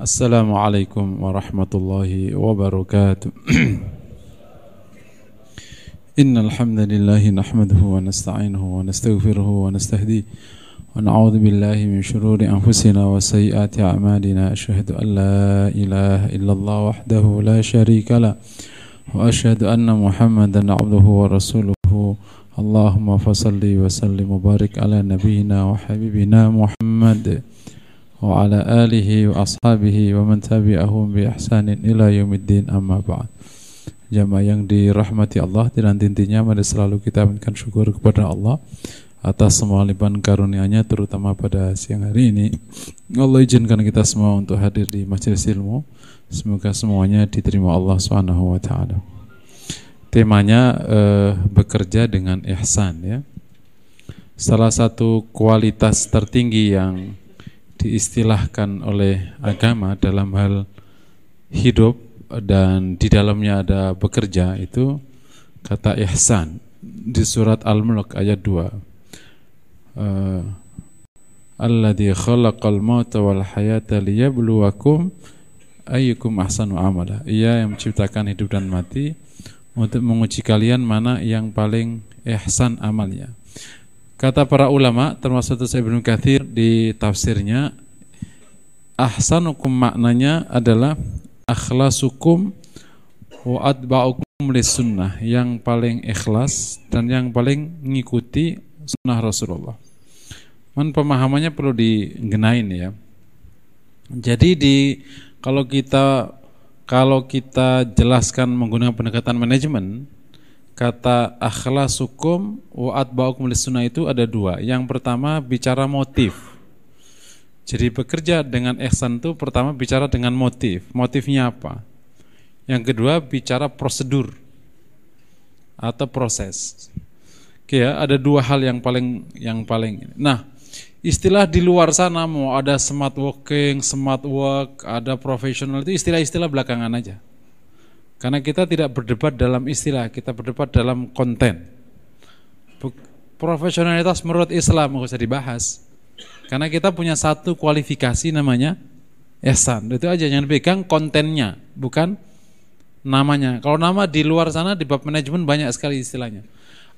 السلام عليكم ورحمة الله وبركاته. إن الحمد لله نحمده ونستعينه ونستغفره ونستهديه ونعوذ بالله من شرور أنفسنا وسيئات أعمالنا. أشهد أن لا إله إلا الله وحده لا شريك له وأشهد أن محمدا عبده ورسوله. اللهم فصل وسلم وبارك على نبينا وحبيبنا محمد. وعلى آله وأصحابه ومن تبعهم بإحسان إلى يوم الدين أما بعد Jamaah yang dirahmati Allah dan intinya mari selalu kita minta syukur kepada Allah atas semua limpahan karunia-Nya terutama pada siang hari ini. Allah izinkan kita semua untuk hadir di majelis ilmu. Semoga semuanya diterima Allah Subhanahu wa taala. Temanya eh, bekerja dengan ihsan ya. Salah satu kualitas tertinggi yang diistilahkan oleh agama dalam hal hidup dan di dalamnya ada bekerja itu kata ihsan di surat Al-Mulk ayat 2 uh, Alladhi khalaqal mauta wal hayata liyabluwakum ayyukum ahsanu amala. Ia yang menciptakan hidup dan mati untuk menguji kalian mana yang paling ihsan amalnya Kata para ulama termasuk Ibnu Katsir di tafsirnya ahsanukum maknanya adalah akhlasukum wa atba'ukum sunnah yang paling ikhlas dan yang paling mengikuti sunnah Rasulullah. Man pemahamannya perlu digenain ya. Jadi di kalau kita kalau kita jelaskan menggunakan pendekatan manajemen, kata akhlasukum wa atba'ukum sunnah itu ada dua. Yang pertama bicara motif. Jadi bekerja dengan ihsan itu pertama bicara dengan motif. Motifnya apa? Yang kedua bicara prosedur atau proses. Oke ya, ada dua hal yang paling yang paling. Nah, istilah di luar sana mau ada smart working, smart work, ada profesional itu istilah-istilah belakangan aja. Karena kita tidak berdebat dalam istilah, kita berdebat dalam konten. Profesionalitas menurut Islam nggak usah dibahas. Karena kita punya satu kualifikasi namanya ihsan. Itu aja yang dipegang kontennya, bukan namanya. Kalau nama di luar sana di bab manajemen banyak sekali istilahnya.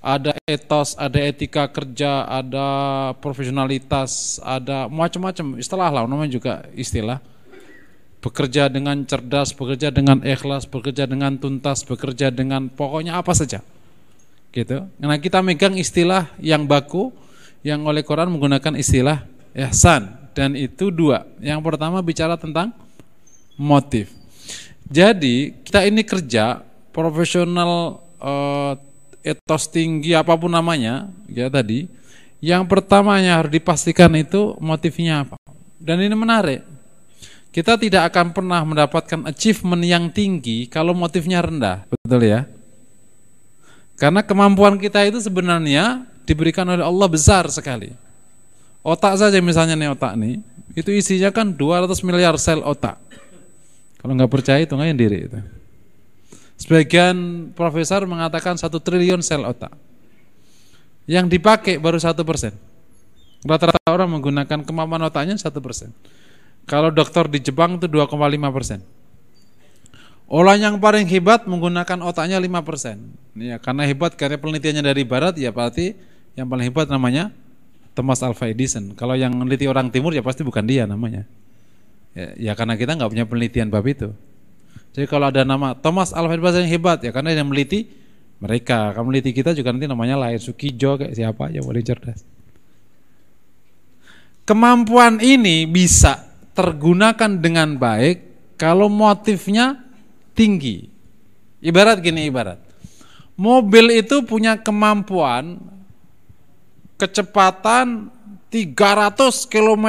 Ada etos, ada etika kerja, ada profesionalitas, ada macam-macam istilah lah, namanya juga istilah bekerja dengan cerdas, bekerja dengan ikhlas, bekerja dengan tuntas, bekerja dengan pokoknya apa saja. Gitu. Karena kita megang istilah yang baku yang oleh Quran menggunakan istilah ihsan dan itu dua. Yang pertama bicara tentang motif. Jadi, kita ini kerja profesional uh, etos tinggi apa pun namanya, ya tadi. Yang pertamanya harus dipastikan itu motifnya apa. Dan ini menarik kita tidak akan pernah mendapatkan achievement yang tinggi kalau motifnya rendah, betul ya? Karena kemampuan kita itu sebenarnya diberikan oleh Allah besar sekali. Otak saja misalnya nih otak nih, itu isinya kan 200 miliar sel otak. Kalau nggak percaya itu nggak diri itu. Sebagian profesor mengatakan satu triliun sel otak. Yang dipakai baru satu persen. Rata-rata orang menggunakan kemampuan otaknya satu persen. Kalau dokter di Jepang itu 2,5 persen. Orang yang paling hebat menggunakan otaknya 5 persen. Ya, karena hebat karena penelitiannya dari barat ya berarti yang paling hebat namanya Thomas Alva Edison. Kalau yang meneliti orang timur ya pasti bukan dia namanya. Ya, ya karena kita nggak punya penelitian bab itu. Jadi kalau ada nama Thomas Alva Edison yang hebat ya karena yang meneliti mereka. Kamu meneliti kita juga nanti namanya lain Sukijo kayak siapa aja boleh cerdas. Kemampuan ini bisa tergunakan dengan baik kalau motifnya tinggi. Ibarat gini ibarat. Mobil itu punya kemampuan kecepatan 300 km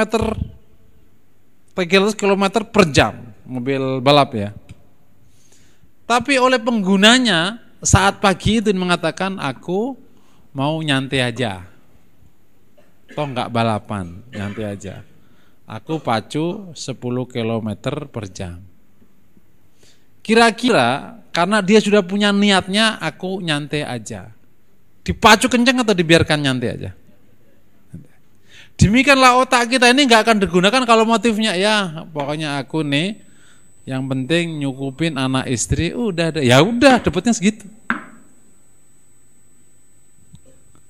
300 km per jam mobil balap ya. Tapi oleh penggunanya saat pagi itu mengatakan aku mau nyantai aja. Toh nggak balapan, nyantai aja. Aku pacu 10 km per jam. Kira-kira karena dia sudah punya niatnya aku nyantai aja. Dipacu kencang atau dibiarkan nyantai aja? Demikianlah otak kita ini nggak akan digunakan kalau motifnya ya pokoknya aku nih yang penting nyukupin anak istri udah ya udah dapatnya segitu.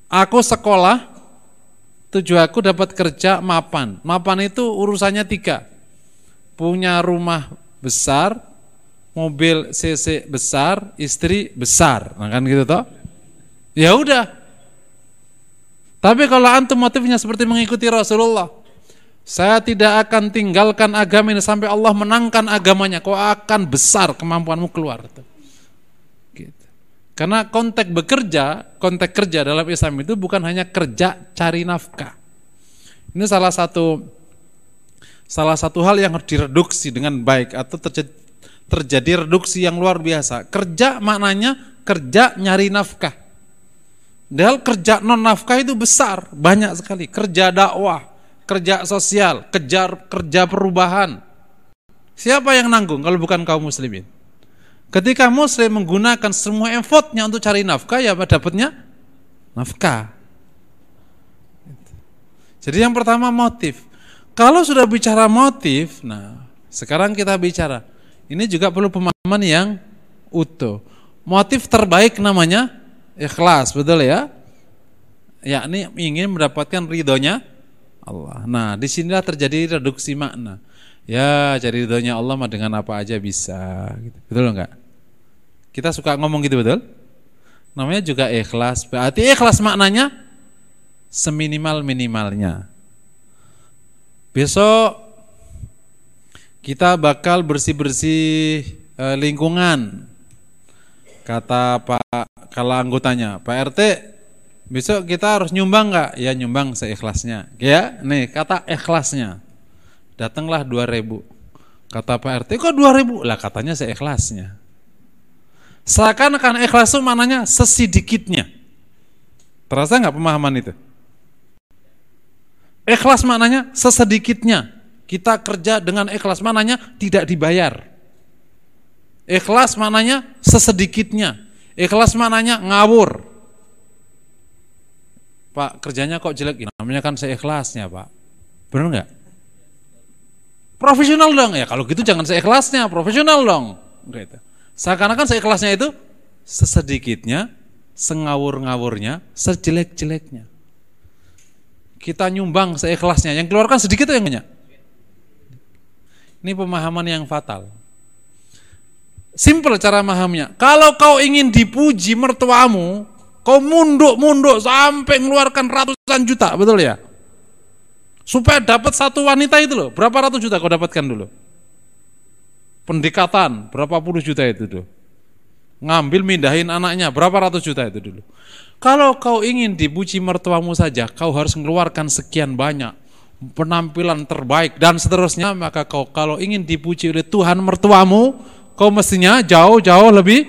Aku sekolah tujuh aku dapat kerja mapan. Mapan itu urusannya tiga. Punya rumah besar, mobil CC besar, istri besar. Nah kan gitu toh? Ya udah, tapi kalau antum motifnya seperti mengikuti Rasulullah, saya tidak akan tinggalkan agama ini sampai Allah menangkan agamanya. Kau akan besar kemampuanmu keluar. Gitu. Karena konteks bekerja, konteks kerja dalam Islam itu bukan hanya kerja cari nafkah. Ini salah satu salah satu hal yang harus direduksi dengan baik atau terjadi, reduksi yang luar biasa. Kerja maknanya kerja nyari nafkah. Padahal kerja non nafkah itu besar, banyak sekali. Kerja dakwah, kerja sosial, kejar kerja perubahan. Siapa yang nanggung kalau bukan kaum muslimin? Ketika muslim menggunakan semua effortnya untuk cari nafkah, ya dapatnya nafkah. Jadi yang pertama motif. Kalau sudah bicara motif, nah sekarang kita bicara. Ini juga perlu pemahaman yang utuh. Motif terbaik namanya ikhlas, betul ya? Yakni ingin mendapatkan ridhonya Allah. Nah, di sinilah terjadi reduksi makna. Ya, cari ridhonya Allah mah dengan apa aja bisa. Gitu. Betul enggak? Kita suka ngomong gitu betul? Namanya juga ikhlas. Berarti ikhlas maknanya seminimal minimalnya. Besok kita bakal bersih bersih eh, lingkungan. Kata Pak kalau anggotanya, Pak RT besok kita harus nyumbang nggak? Ya nyumbang seikhlasnya. Ya, nih kata ikhlasnya. Datanglah 2000. Kata Pak RT, kok 2000? Lah katanya seikhlasnya. Seakan-akan ikhlas itu mananya sesidikitnya. Terasa nggak pemahaman itu? Ikhlas maknanya sesedikitnya. Kita kerja dengan ikhlas maknanya tidak dibayar. Ikhlas maknanya sesedikitnya. Ikhlas maknanya ngawur. Pak kerjanya kok jelek? Namanya kan seikhlasnya Pak. Benar nggak? Profesional dong ya. Kalau gitu jangan seikhlasnya, profesional dong. Gitu. Seakan-akan seikhlasnya itu sesedikitnya, sengawur-ngawurnya, sejelek-jeleknya. Kita nyumbang seikhlasnya, yang keluarkan sedikit yang banyak. Ini pemahaman yang fatal. Simple cara memahaminya. Kalau kau ingin dipuji mertuamu, kau munduk-munduk sampai mengeluarkan ratusan juta, betul ya? Supaya dapat satu wanita itu loh, berapa ratus juta kau dapatkan dulu? Pendekatan, berapa puluh juta itu dulu? Ngambil mindahin anaknya, berapa ratus juta itu dulu? Kalau kau ingin dipuji mertuamu saja, kau harus mengeluarkan sekian banyak penampilan terbaik dan seterusnya, maka kau kalau ingin dipuji oleh Tuhan mertuamu, kau mestinya jauh-jauh lebih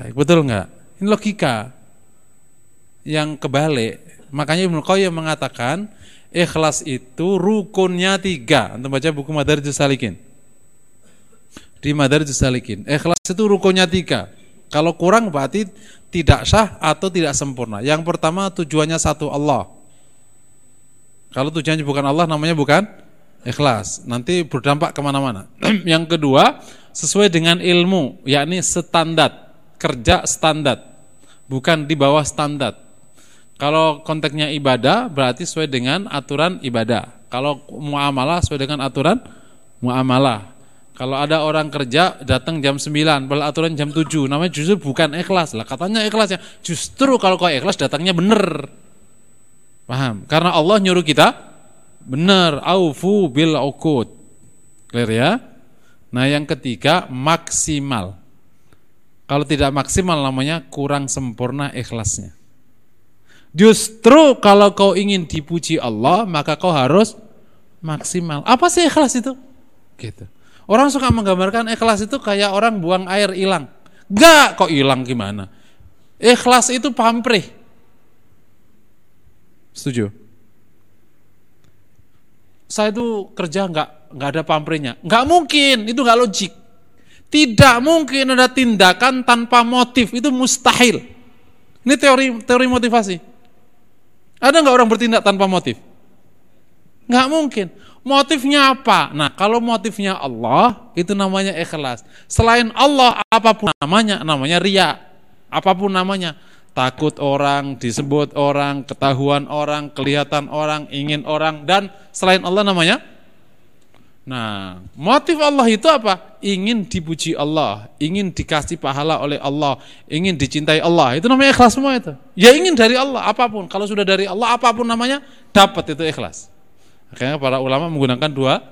baik. Betul enggak? Ini logika yang kebalik. Makanya Ibnu Qayyim mengatakan ikhlas itu rukunnya tiga. Untuk baca buku Madarijus Salikin. Di Madarijus Salikin. Ikhlas itu rukunnya tiga. Kalau kurang berarti tidak sah atau tidak sempurna. Yang pertama tujuannya satu Allah. Kalau tujuannya bukan Allah namanya bukan ikhlas. Nanti berdampak ke mana-mana. Yang kedua sesuai dengan ilmu, yakni standar, kerja standar, bukan di bawah standar. Kalau konteksnya ibadah berarti sesuai dengan aturan ibadah. Kalau muamalah sesuai dengan aturan muamalah. Kalau ada orang kerja datang jam 9, pada aturan jam 7, namanya justru bukan ikhlas lah. Katanya ikhlas ya. Justru kalau kau ikhlas datangnya benar. Paham? Karena Allah nyuruh kita benar, aufu bil uqud. Clear ya? Nah yang ketiga maksimal. Kalau tidak maksimal namanya kurang sempurna ikhlasnya. Justru kalau kau ingin dipuji Allah maka kau harus maksimal. Apa sih ikhlas itu? Gitu. Orang suka menggambarkan ikhlas itu kayak orang buang air hilang. Gak kok hilang gimana? Ikhlas itu pamrih. Setuju? Saya itu kerja nggak nggak ada pamrihnya. Nggak mungkin, itu nggak logik. Tidak mungkin ada tindakan tanpa motif, itu mustahil. Ini teori teori motivasi. Ada nggak orang bertindak tanpa motif? Nggak mungkin. Motifnya apa? Nah, kalau motifnya Allah, itu namanya ikhlas. Selain Allah, apa pun namanya, namanya ria. Apa pun namanya. Takut orang, disebut orang, ketahuan orang, kelihatan orang, ingin orang, dan selain Allah namanya Nah, motif Allah itu apa? Ingin dipuji Allah, ingin dikasih pahala oleh Allah, ingin dicintai Allah. Itu namanya ikhlas semua itu. Ya ingin dari Allah apa pun. Kalau sudah dari Allah apa pun namanya, dapat itu ikhlas. Akhirnya para ulama menggunakan dua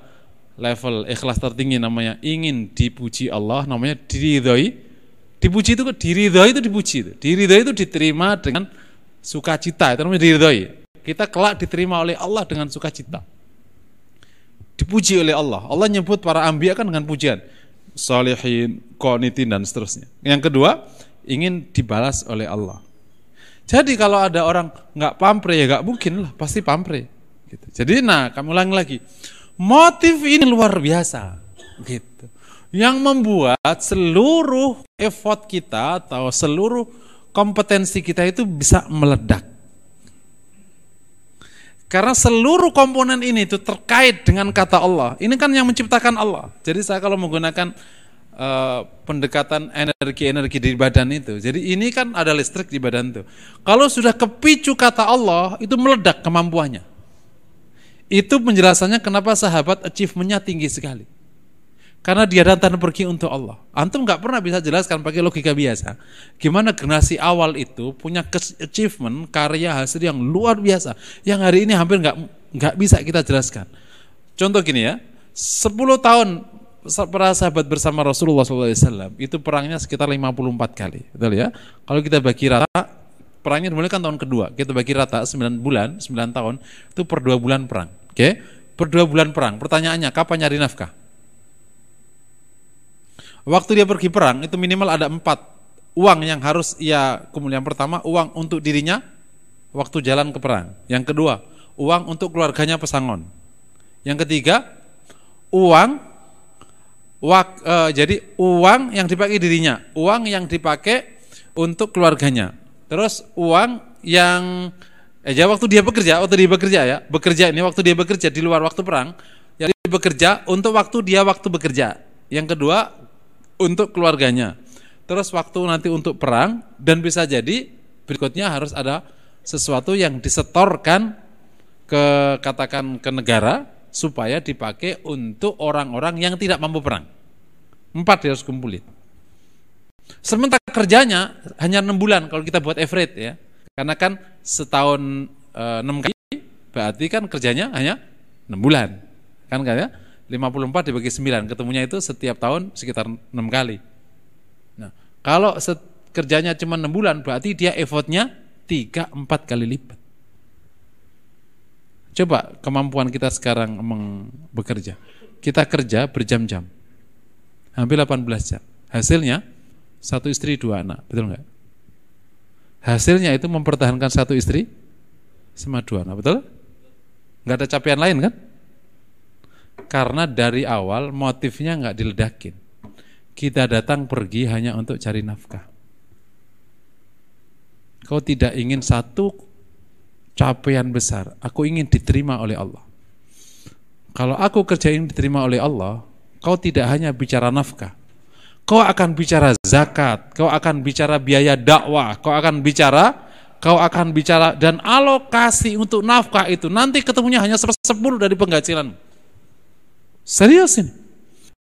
level ikhlas tertinggi namanya ingin dipuji Allah, namanya diridhoi. Dipuji itu diridhoi itu dipuji itu. Diridhoi itu diterima dengan sukacita, itu namanya diridhoi. Kita kelak diterima oleh Allah dengan sukacita dipuji oleh Allah. Allah nyebut para ambia kan dengan pujian. Salihin, qanitin dan seterusnya. Yang kedua, ingin dibalas oleh Allah. Jadi kalau ada orang nggak pampre ya nggak mungkin lah, pasti pampre. Gitu. Jadi nah, kamu ulangi lagi. Motif ini luar biasa. Gitu. Yang membuat seluruh effort kita atau seluruh kompetensi kita itu bisa meledak. Karena seluruh komponen ini itu terkait dengan kata Allah. Ini kan yang menciptakan Allah. Jadi saya kalau menggunakan uh, pendekatan energi-energi di badan itu. Jadi ini kan ada listrik di badan itu. Kalau sudah kepicu kata Allah, itu meledak kemampuannya. Itu penjelasannya kenapa sahabat achievementnya tinggi sekali. Karena dia datang pergi untuk Allah. Antum nggak pernah bisa jelaskan pakai logika biasa. Gimana generasi awal itu punya achievement, karya hasil yang luar biasa. Yang hari ini hampir nggak nggak bisa kita jelaskan. Contoh gini ya, 10 tahun para sahabat bersama Rasulullah SAW itu perangnya sekitar 54 kali, betul ya? Kalau kita bagi rata, perangnya dimulai kan tahun kedua, kita bagi rata 9 bulan, 9 tahun, itu per 2 bulan perang. Oke, per 2 bulan perang. Pertanyaannya, kapan nyari nafkah? Waktu dia pergi perang itu minimal ada empat uang yang harus ia kemudian pertama uang untuk dirinya waktu jalan ke perang. Yang kedua uang untuk keluarganya pesangon. Yang ketiga uang wak, e, jadi uang yang dipakai dirinya, uang yang dipakai untuk keluarganya. Terus uang yang eh jadi waktu dia bekerja, waktu dia bekerja ya, bekerja ini waktu dia bekerja di luar waktu perang, jadi bekerja untuk waktu dia waktu bekerja. Yang kedua untuk keluarganya. Terus waktu nanti untuk perang dan bisa jadi berikutnya harus ada sesuatu yang disetorkan ke katakan ke negara supaya dipakai untuk orang-orang yang tidak mampu perang. Empat harus kumpulin. Sementara kerjanya hanya enam bulan kalau kita buat average ya. Karena kan setahun e, enam kali berarti kan kerjanya hanya enam bulan. Kan kan ya? 54 dibagi 9, ketemunya itu setiap tahun sekitar 6 kali. Nah, kalau kerjanya cuma 6 bulan, berarti dia effortnya 3-4 kali lipat. Coba kemampuan kita sekarang bekerja. Kita kerja berjam-jam. Hampir 18 jam. Hasilnya satu istri dua anak, betul nggak? Hasilnya itu mempertahankan satu istri sama dua anak, betul? Nggak ada capaian lain kan? Karena dari awal motifnya nggak diledakin. Kita datang pergi hanya untuk cari nafkah. Kau tidak ingin satu capaian besar. Aku ingin diterima oleh Allah. Kalau aku kerja ini diterima oleh Allah, kau tidak hanya bicara nafkah. Kau akan bicara zakat, kau akan bicara biaya dakwah, kau akan bicara kau akan bicara dan alokasi untuk nafkah itu nanti ketemunya hanya sepersepuluh dari penghasilanmu. Serius ini.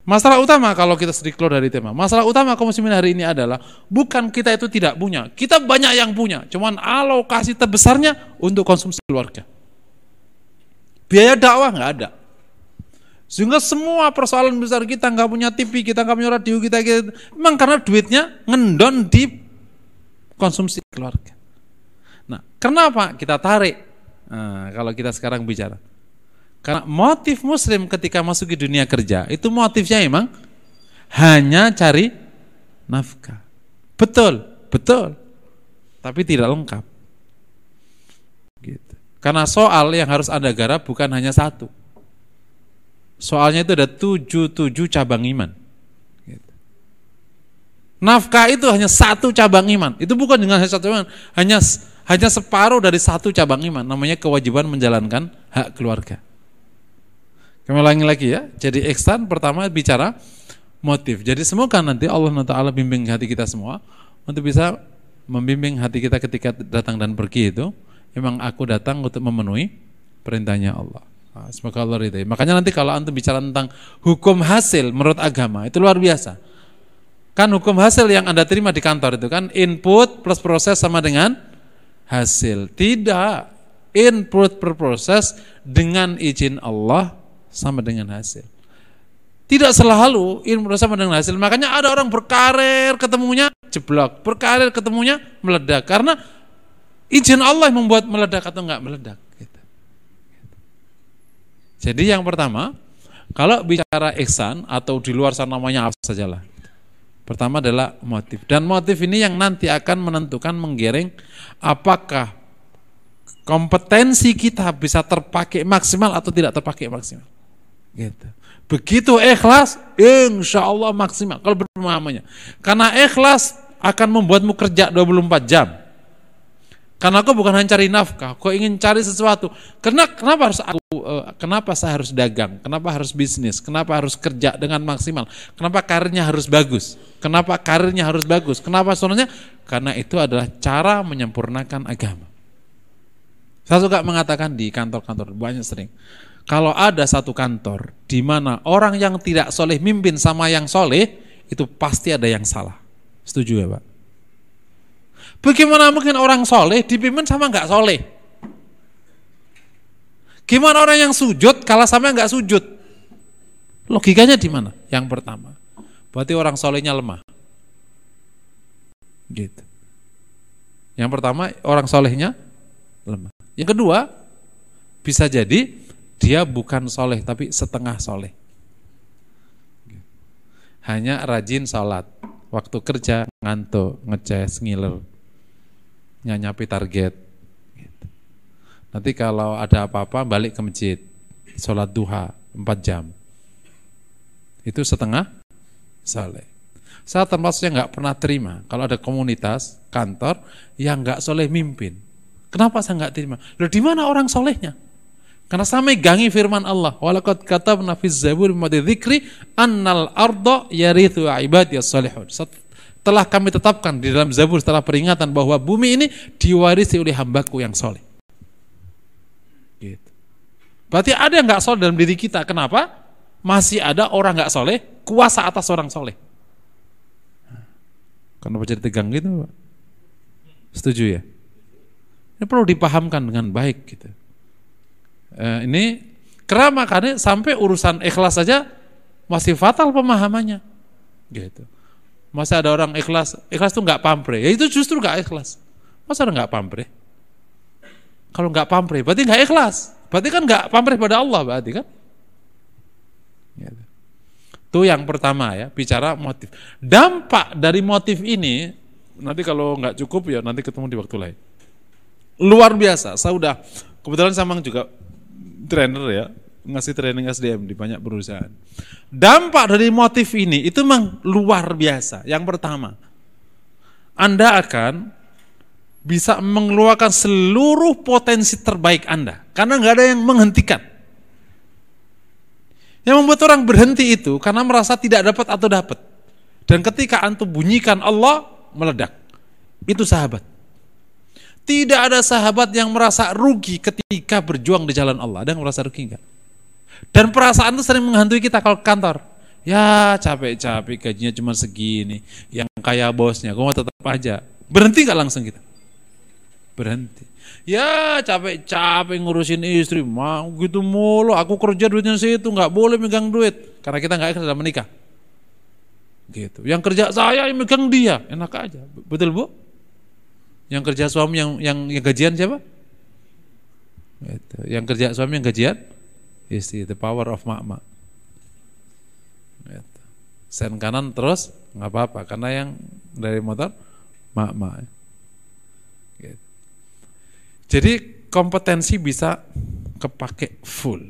Masalah utama kalau kita sedikit keluar dari tema. Masalah utama muslimin hari ini adalah bukan kita itu tidak punya. Kita banyak yang punya. Cuman alokasi terbesarnya untuk konsumsi keluarga. Biaya dakwah nggak ada. Sehingga semua persoalan besar kita nggak punya TV, kita nggak punya radio, kita, kita memang karena duitnya ngendon di konsumsi keluarga. Nah, kenapa kita tarik? Nah, kalau kita sekarang bicara, karena motif muslim ketika masuk ke dunia kerja itu motifnya emang hanya cari nafkah. Betul, betul. Tapi tidak lengkap. Gitu. Karena soal yang harus Anda garap bukan hanya satu. Soalnya itu ada tujuh tujuh cabang iman. Gitu. Nafkah itu hanya satu cabang iman. Itu bukan dengan satu iman, hanya hanya separuh dari satu cabang iman. Namanya kewajiban menjalankan hak keluarga. Kami ulangi lagi ya. Jadi ihsan pertama bicara motif. Jadi semoga nanti Allah Taala bimbing hati kita semua untuk bisa membimbing hati kita ketika datang dan pergi itu. Memang aku datang untuk memenuhi perintahnya Allah. Nah, semoga Allah ridhai. Makanya nanti kalau antum bicara tentang hukum hasil menurut agama itu luar biasa. Kan hukum hasil yang Anda terima di kantor itu kan input plus proses sama dengan hasil. Tidak. Input per proses dengan izin Allah sama dengan hasil. Tidak selalu input sama dengan hasil. Makanya ada orang berkarir ketemunya jeblok, berkarir ketemunya meledak karena izin Allah membuat meledak atau enggak meledak. Gitu. Jadi yang pertama, kalau bicara ihsan atau di luar sana namanya apa sajalah. Pertama adalah motif. Dan motif ini yang nanti akan menentukan menggiring apakah kompetensi kita bisa terpakai maksimal atau tidak terpakai maksimal. Gitu. Begitu ikhlas, insya Allah maksimal. Kalau berpemahamannya. Karena ikhlas akan membuatmu kerja 24 jam. Karena aku bukan hanya cari nafkah, aku ingin cari sesuatu. Karena kenapa harus aku uh, kenapa saya harus dagang? Kenapa harus bisnis? Kenapa harus kerja dengan maksimal? Kenapa karirnya harus bagus? Kenapa karirnya harus bagus? Kenapa soalnya? Karena itu adalah cara menyempurnakan agama. Saya suka mengatakan di kantor-kantor banyak sering. Kalau ada satu kantor di mana orang yang tidak soleh mimpin sama yang soleh, itu pasti ada yang salah. Setuju ya Pak? Bagaimana mungkin orang soleh dipimpin sama nggak soleh? Gimana orang yang sujud kalau sama nggak sujud? Logikanya di mana? Yang pertama, berarti orang solehnya lemah. Gitu. Yang pertama orang solehnya lemah. Yang kedua, bisa jadi dia bukan soleh tapi setengah soleh. Hanya rajin sholat, waktu kerja ngantuk, ngeces, ngiler nyanyapi target. Gitu. Nanti kalau ada apa-apa balik ke masjid, sholat duha 4 jam. Itu setengah saleh. Saya termasuk yang nggak pernah terima kalau ada komunitas kantor yang nggak soleh mimpin. Kenapa saya nggak terima? Loh di mana orang solehnya? Karena saya megangi firman Allah. Walakad kata fiz zabur bima dzikri annal ardo yarithu ibadiyas salihun telah kami tetapkan di dalam Zabur setelah peringatan bahwa bumi ini diwarisi oleh hambaku yang soleh. Gitu. Berarti ada yang nggak soleh dalam diri kita. Kenapa? Masih ada orang nggak soleh, kuasa atas orang soleh. Kenapa jadi tegang gitu? Pak? Setuju ya? Ini perlu dipahamkan dengan baik gitu. Eh, ini kerama sampai urusan ikhlas saja masih fatal pemahamannya. Gitu. Masa ada orang ikhlas, ikhlas itu nggak pamre. Ya itu justru nggak ikhlas. Masa ada nggak pamre? Kalau nggak pamre, berarti nggak ikhlas. Berarti kan nggak pamre pada Allah berarti kan? Gitu. Itu yang pertama ya, bicara motif. Dampak dari motif ini, nanti kalau nggak cukup ya nanti ketemu di waktu lain. Luar biasa, saya udah, kebetulan sama juga trainer ya, ngasih training SDM di banyak perusahaan. Dampak dari motif ini itu memang luar biasa. Yang pertama, Anda akan bisa mengeluarkan seluruh potensi terbaik Anda. Karena nggak ada yang menghentikan. Yang membuat orang berhenti itu karena merasa tidak dapat atau dapat. Dan ketika antum bunyikan Allah, meledak. Itu sahabat. Tidak ada sahabat yang merasa rugi ketika berjuang di jalan Allah. Ada yang merasa rugi enggak? Dan perasaan itu sering menghantui kita kalau kantor. Ya capek-capek gajinya cuma segini. Yang kaya bosnya, gue mau tetap aja. Berhenti gak langsung kita? Berhenti. Ya capek-capek ngurusin istri, mau gitu mulu. Aku kerja duitnya situ, nggak boleh megang duit karena kita nggak dalam menikah. Gitu. Yang kerja saya yang megang dia, enak aja. Betul bu? Yang kerja suami yang yang, yang gajian siapa? Gitu. Yang kerja suami yang gajian? istri the power of mak-mak gitu. sen kanan terus nggak apa-apa karena yang dari motor mak-mak gitu. jadi kompetensi bisa kepake full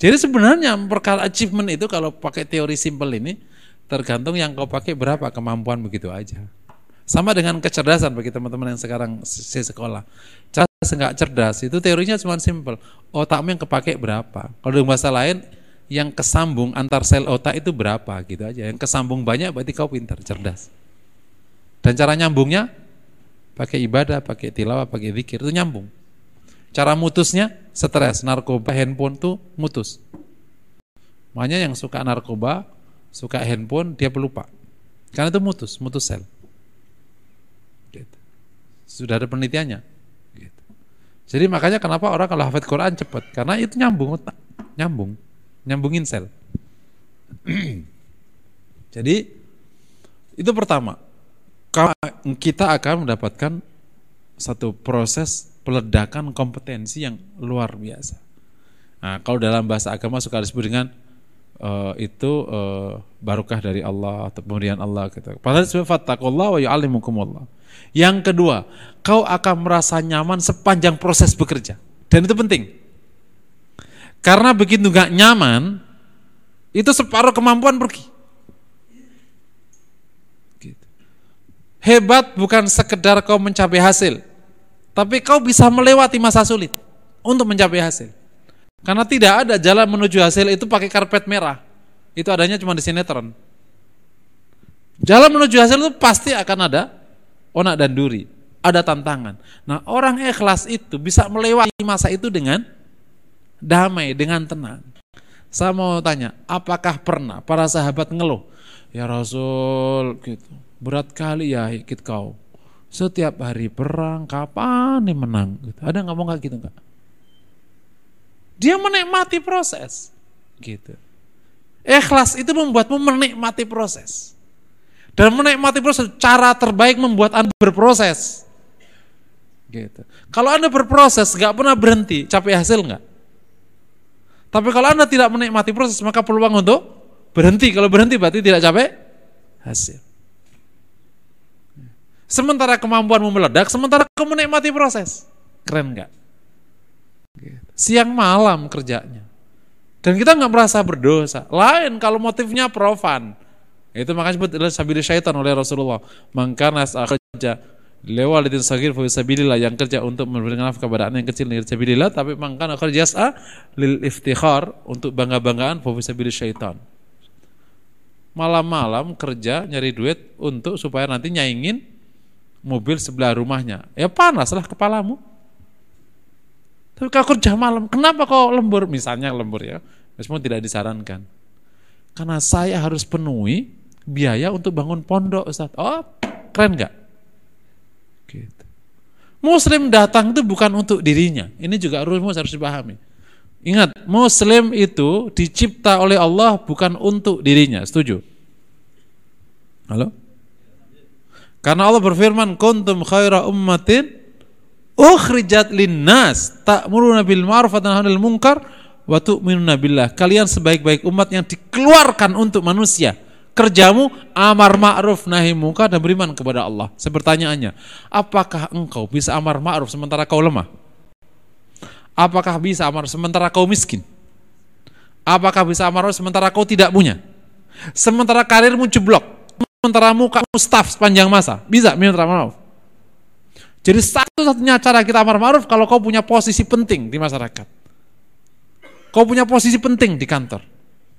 jadi sebenarnya perkara achievement itu kalau pakai teori simple ini tergantung yang kau pakai berapa kemampuan begitu aja sama dengan kecerdasan bagi teman-teman yang sekarang sekolah. Cerdas enggak cerdas itu teorinya cuma simple. Otakmu yang kepake berapa? Kalau dengan bahasa lain, yang kesambung antar sel otak itu berapa gitu aja. Yang kesambung banyak berarti kau pintar, cerdas. Dan cara nyambungnya pakai ibadah, pakai tilawah, pakai zikir itu nyambung. Cara mutusnya stres, narkoba, handphone tuh mutus. Makanya yang suka narkoba, suka handphone, dia pelupa. Karena itu mutus, mutus sel. Sudah ada penelitiannya. Gitu. Jadi makanya kenapa orang kalau hafid Quran cepat? Karena itu nyambung otak, nyambung, nyambungin sel. Jadi itu pertama, kita akan mendapatkan satu proses peledakan kompetensi yang luar biasa. Nah, kalau dalam bahasa agama suka disebut dengan uh, itu uh, barokah dari Allah atau pemberian Allah gitu. Padahal fattakullah wa yu'allimukumullah. Yang kedua, kau akan merasa nyaman sepanjang proses bekerja. Dan itu penting. Karena begitu gak nyaman, itu separuh kemampuan pergi. Gitu. Hebat bukan sekedar kau mencapai hasil, tapi kau bisa melewati masa sulit untuk mencapai hasil. Karena tidak ada jalan menuju hasil itu pakai karpet merah. Itu adanya cuma di sinetron. Jalan menuju hasil itu pasti akan ada onak dan duri, ada tantangan. Nah, orang ikhlas itu bisa melewati masa itu dengan damai, dengan tenang. Saya mau tanya, apakah pernah para sahabat ngeluh? Ya Rasul, gitu. Berat kali ya hikit kau. Setiap hari perang, kapan nih menang? Gitu. Ada nggak mau nggak gitu nggak? Dia menikmati proses, gitu. Ikhlas itu membuatmu menikmati proses. Dan menikmati proses, cara terbaik membuat Anda berproses. Gitu. Kalau Anda berproses, nggak pernah berhenti, capek hasil nggak? Tapi kalau Anda tidak menikmati proses, maka peluang untuk berhenti. Kalau berhenti berarti tidak capek hasil. Sementara kemampuanmu meledak, sementara kamu menikmati proses. Keren nggak? Siang malam kerjanya. Dan kita nggak merasa berdosa. Lain kalau motifnya profan. Itu makanya disebut sabili syaitan oleh Rasulullah. Maka nas kerja lewalitin sagir fa sabilillah yang kerja untuk memberikan nafkah kepada anak yang kecil dari sabilillah tapi maka kerja sa lil iftikhar untuk bangga-banggaan fa sabilil syaitan. Malam-malam kerja nyari duit untuk supaya nanti nyaingin mobil sebelah rumahnya. Ya panaslah kepalamu. Tapi kau kerja malam, kenapa kau lembur? Misalnya lembur ya, semua tidak disarankan. Karena saya harus penuhi biaya untuk bangun pondok Ustaz. Oh, keren nggak? Gitu. Muslim datang itu bukan untuk dirinya. Ini juga rumus harus dipahami. Ingat, Muslim itu dicipta oleh Allah bukan untuk dirinya. Setuju? Halo? Karena Allah berfirman, "Kuntum khaira ummatin ukhrijat linnas ta'muruna bil ma'ruf wa munkar wa tu'minuna billah." Kalian sebaik-baik umat yang dikeluarkan untuk manusia. Kerjamu amar ma'ruf nahi munkar dan beriman kepada Allah. Sepertanyaannya, apakah engkau bisa amar ma'ruf sementara kau lemah? Apakah bisa amar sementara kau miskin? Apakah bisa amar sementara kau tidak punya? Sementara karirmu jeblok, sementara muka staff sepanjang masa. Bisa minta maaf. Jadi satu-satunya cara kita amar ma'ruf kalau kau punya posisi penting di masyarakat. Kau punya posisi penting di kantor.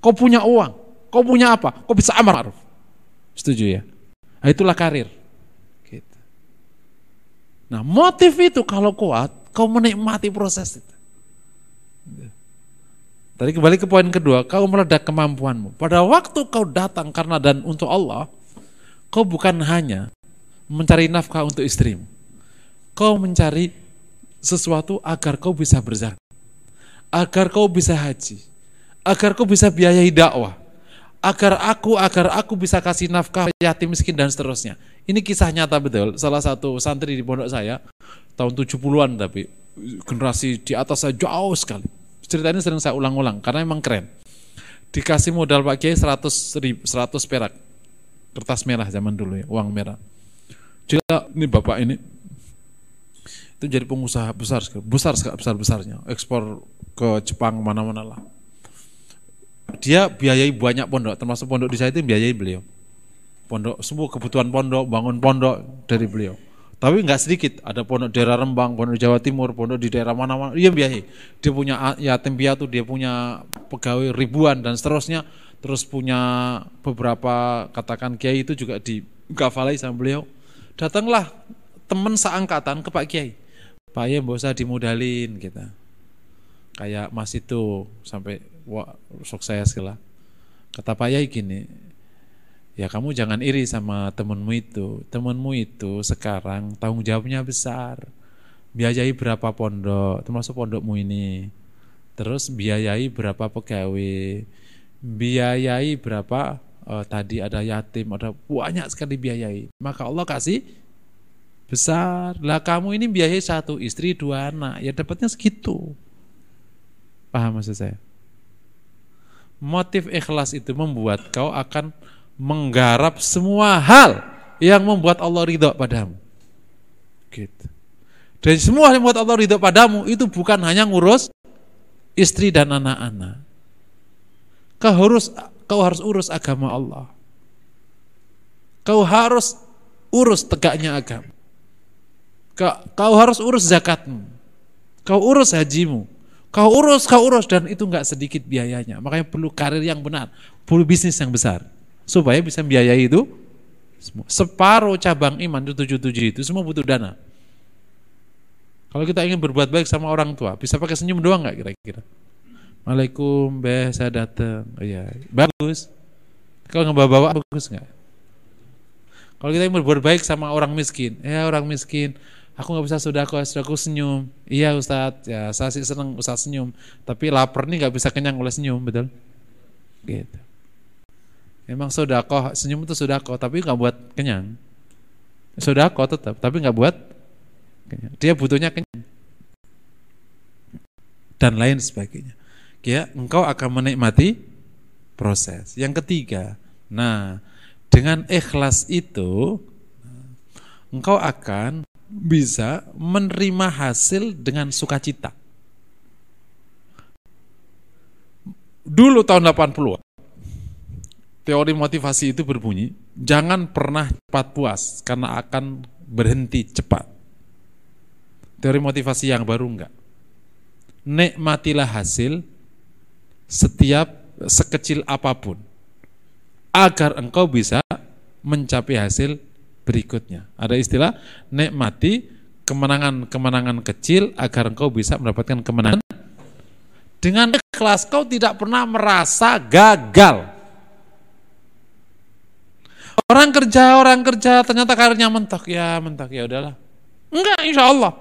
Kau punya uang. Kau punya apa? Kau bisa amar ma'ruf. Setuju ya? Nah, itulah karir. Gitu. Nah motif itu kalau kuat, kau menikmati proses itu. Tadi kembali ke poin kedua, kau meledak kemampuanmu. Pada waktu kau datang karena dan untuk Allah, Kau bukan hanya mencari nafkah untuk istrimu. Kau mencari sesuatu agar kau bisa berzakat. Agar kau bisa haji. Agar kau bisa biayai dakwah. Agar aku, agar aku bisa kasih nafkah yatim miskin dan seterusnya. Ini kisah nyata betul. Salah satu santri di pondok saya, tahun 70-an tapi generasi di atas saya jauh sekali. Cerita ini sering saya ulang-ulang karena memang keren. Dikasih modal Pak Kiai 100, 100 perak kertas merah zaman dulu ya, uang merah. Cila ini bapak ini itu jadi pengusaha besar besar besar besarnya, ekspor ke Jepang mana-mana lah. Dia biayai banyak pondok, termasuk pondok di saya itu biayai beliau. Pondok semua kebutuhan pondok, bangun pondok dari beliau. Tapi nggak sedikit, ada pondok daerah Rembang, pondok Jawa Timur, pondok di daerah mana-mana, iya biayai. Dia punya yatim piatu, dia punya pegawai ribuan dan seterusnya. Terus punya beberapa katakan kiai itu juga di gafalai sama beliau. Datanglah teman seangkatan ke Pak Kiai. Pak Kiai bisa dimodalin kita. Kayak Mas itu sampai wah sukses lah. Kata Pak Yai gini, Ya kamu jangan iri sama temenmu itu. Temenmu itu sekarang tanggung jawabnya besar. Biayai berapa pondok, termasuk pondokmu ini. Terus biayai berapa pegawai. Biayai berapa uh, tadi ada yatim, ada banyak sekali biayai. Maka Allah kasih besar. Lah kamu ini biayai satu istri, dua anak. Ya dapatnya segitu. Paham maksud saya? Motif ikhlas itu membuat kau akan menggarap semua hal yang membuat Allah ridho padamu. Gitu. Dan semua yang membuat Allah ridho padamu itu bukan hanya ngurus istri dan anak-anak. Kau harus kau harus urus agama Allah. Kau harus urus tegaknya agama. Kau, kau harus urus zakatmu. Kau urus hajimu. Kau urus, kau urus dan itu nggak sedikit biayanya. Makanya perlu karir yang benar, perlu bisnis yang besar supaya bisa biayai itu semua. Separuh cabang iman itu tujuh tujuh itu semua butuh dana. Kalau kita ingin berbuat baik sama orang tua, bisa pakai senyum doang nggak kira-kira? Waalaikum, beh, saya datang. Oh, iya, bagus. Kalau nggak bawa bagus nggak? Kalau kita ingin berbuat baik sama orang miskin, ya orang miskin, aku nggak bisa sudah sudah aku senyum. Iya Ustadz, ya saya sih seneng Ustadz senyum. Tapi lapar nih nggak bisa kenyang oleh senyum, betul? Gitu. Memang sodako, senyum itu sodako, tapi nggak buat kenyang. Sodako tetap, tapi nggak buat kenyang. Dia butuhnya kenyang. Dan lain sebagainya. Ya, engkau akan menikmati proses. Yang ketiga, nah dengan ikhlas itu engkau akan bisa menerima hasil dengan sukacita. Dulu tahun 80 teori motivasi itu berbunyi, jangan pernah cepat puas karena akan berhenti cepat. Teori motivasi yang baru enggak. Nikmatilah hasil setiap sekecil apa pun agar engkau bisa mencapai hasil berikutnya. Ada istilah nikmati kemenangan-kemenangan kecil agar engkau bisa mendapatkan kemenangan dengan ikhlas kau tidak pernah merasa gagal Orang kerja, orang kerja, ternyata karirnya mentok. Ya mentok, ya udahlah. Enggak, insya Allah.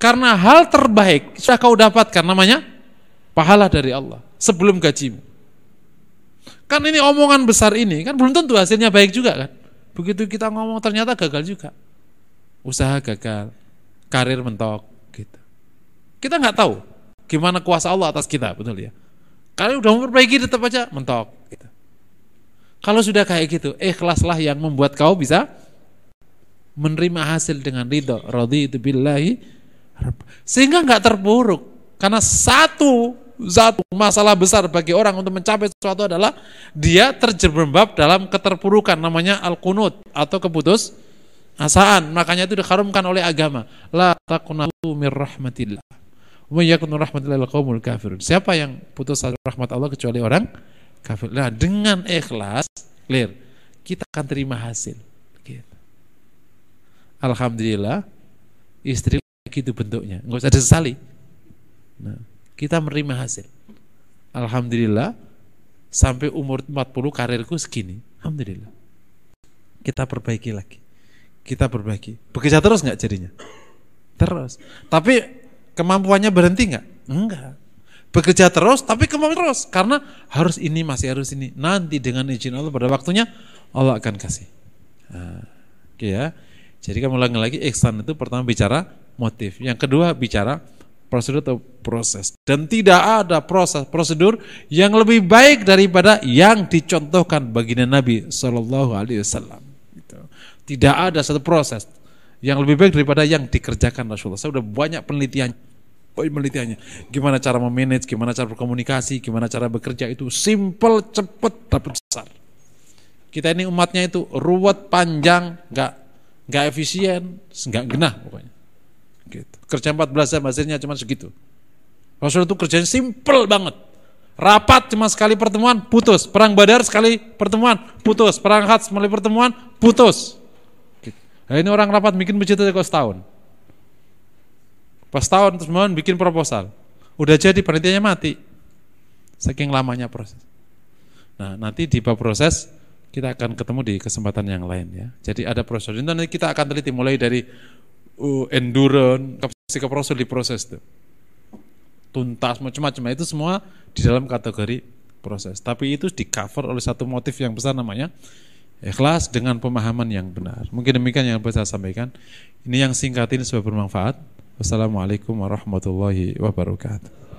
Karena hal terbaik sudah kau dapatkan namanya pahala dari Allah sebelum gajimu. Kan ini omongan besar ini kan belum tentu hasilnya baik juga kan. Begitu kita ngomong ternyata gagal juga. Usaha gagal, karir mentok gitu. Kita nggak tahu gimana kuasa Allah atas kita, betul ya. Kalau udah memperbaiki tetap aja mentok gitu. Kalau sudah kayak gitu, ikhlaslah yang membuat kau bisa menerima hasil dengan ridho. itu billahi sehingga nggak terpuruk. Karena satu satu masalah besar bagi orang untuk mencapai sesuatu adalah dia terjerembab dalam keterpurukan namanya al-qunut atau keputus asaan. Makanya itu diharumkan oleh agama. La taqnatu mir rahmatillah. Wa yakunu kafirun. Siapa yang putus rahmat Allah kecuali orang kafir. Nah, dengan ikhlas, clear, kita akan terima hasil. Gitu. Alhamdulillah, istri itu bentuknya, nggak usah disesali. Nah, kita menerima hasil. Alhamdulillah, sampai umur 40 karirku segini. Alhamdulillah. Kita perbaiki lagi. Kita perbaiki. Bekerja terus nggak jadinya? Terus. Tapi kemampuannya berhenti nggak? Enggak bekerja terus tapi kemampuan terus karena harus ini masih harus ini nanti dengan izin Allah pada waktunya Allah akan kasih nah, oke ya jadi kamu ulangi lagi ihsan itu pertama bicara motif yang kedua bicara prosedur atau proses dan tidak ada proses prosedur yang lebih baik daripada yang dicontohkan baginda Nabi Shallallahu Alaihi Wasallam gitu. tidak ada satu proses yang lebih baik daripada yang dikerjakan Rasulullah saya sudah banyak penelitian penelitiannya. Gimana cara memanage, gimana cara berkomunikasi, gimana cara bekerja itu simple, cepet, dapat besar. Kita ini umatnya itu ruwet, panjang, nggak nggak efisien, nggak genah pokoknya. Gitu. Kerja 14 jam hasilnya cuma segitu. Rasul itu kerjanya simple banget. Rapat cuma sekali pertemuan, putus. Perang badar sekali pertemuan, putus. Perang hads sekali pertemuan, putus. Gitu. Nah, ini orang rapat bikin masjid kok setahun. Pas tahun terus mohon bikin proposal. Udah jadi penelitiannya mati. Saking lamanya proses. Nah, nanti di bab proses kita akan ketemu di kesempatan yang lain ya. Jadi ada proses. Nanti kita akan teliti mulai dari uh, endurance, kapasitas proses di proses itu tuntas macam-macam itu semua di dalam kategori proses. Tapi itu di cover oleh satu motif yang besar namanya ikhlas dengan pemahaman yang benar. Mungkin demikian yang bisa saya sampaikan. Ini yang singkat ini supaya bermanfaat. Wassalamualaikum warahmatullahi wabarakatuh.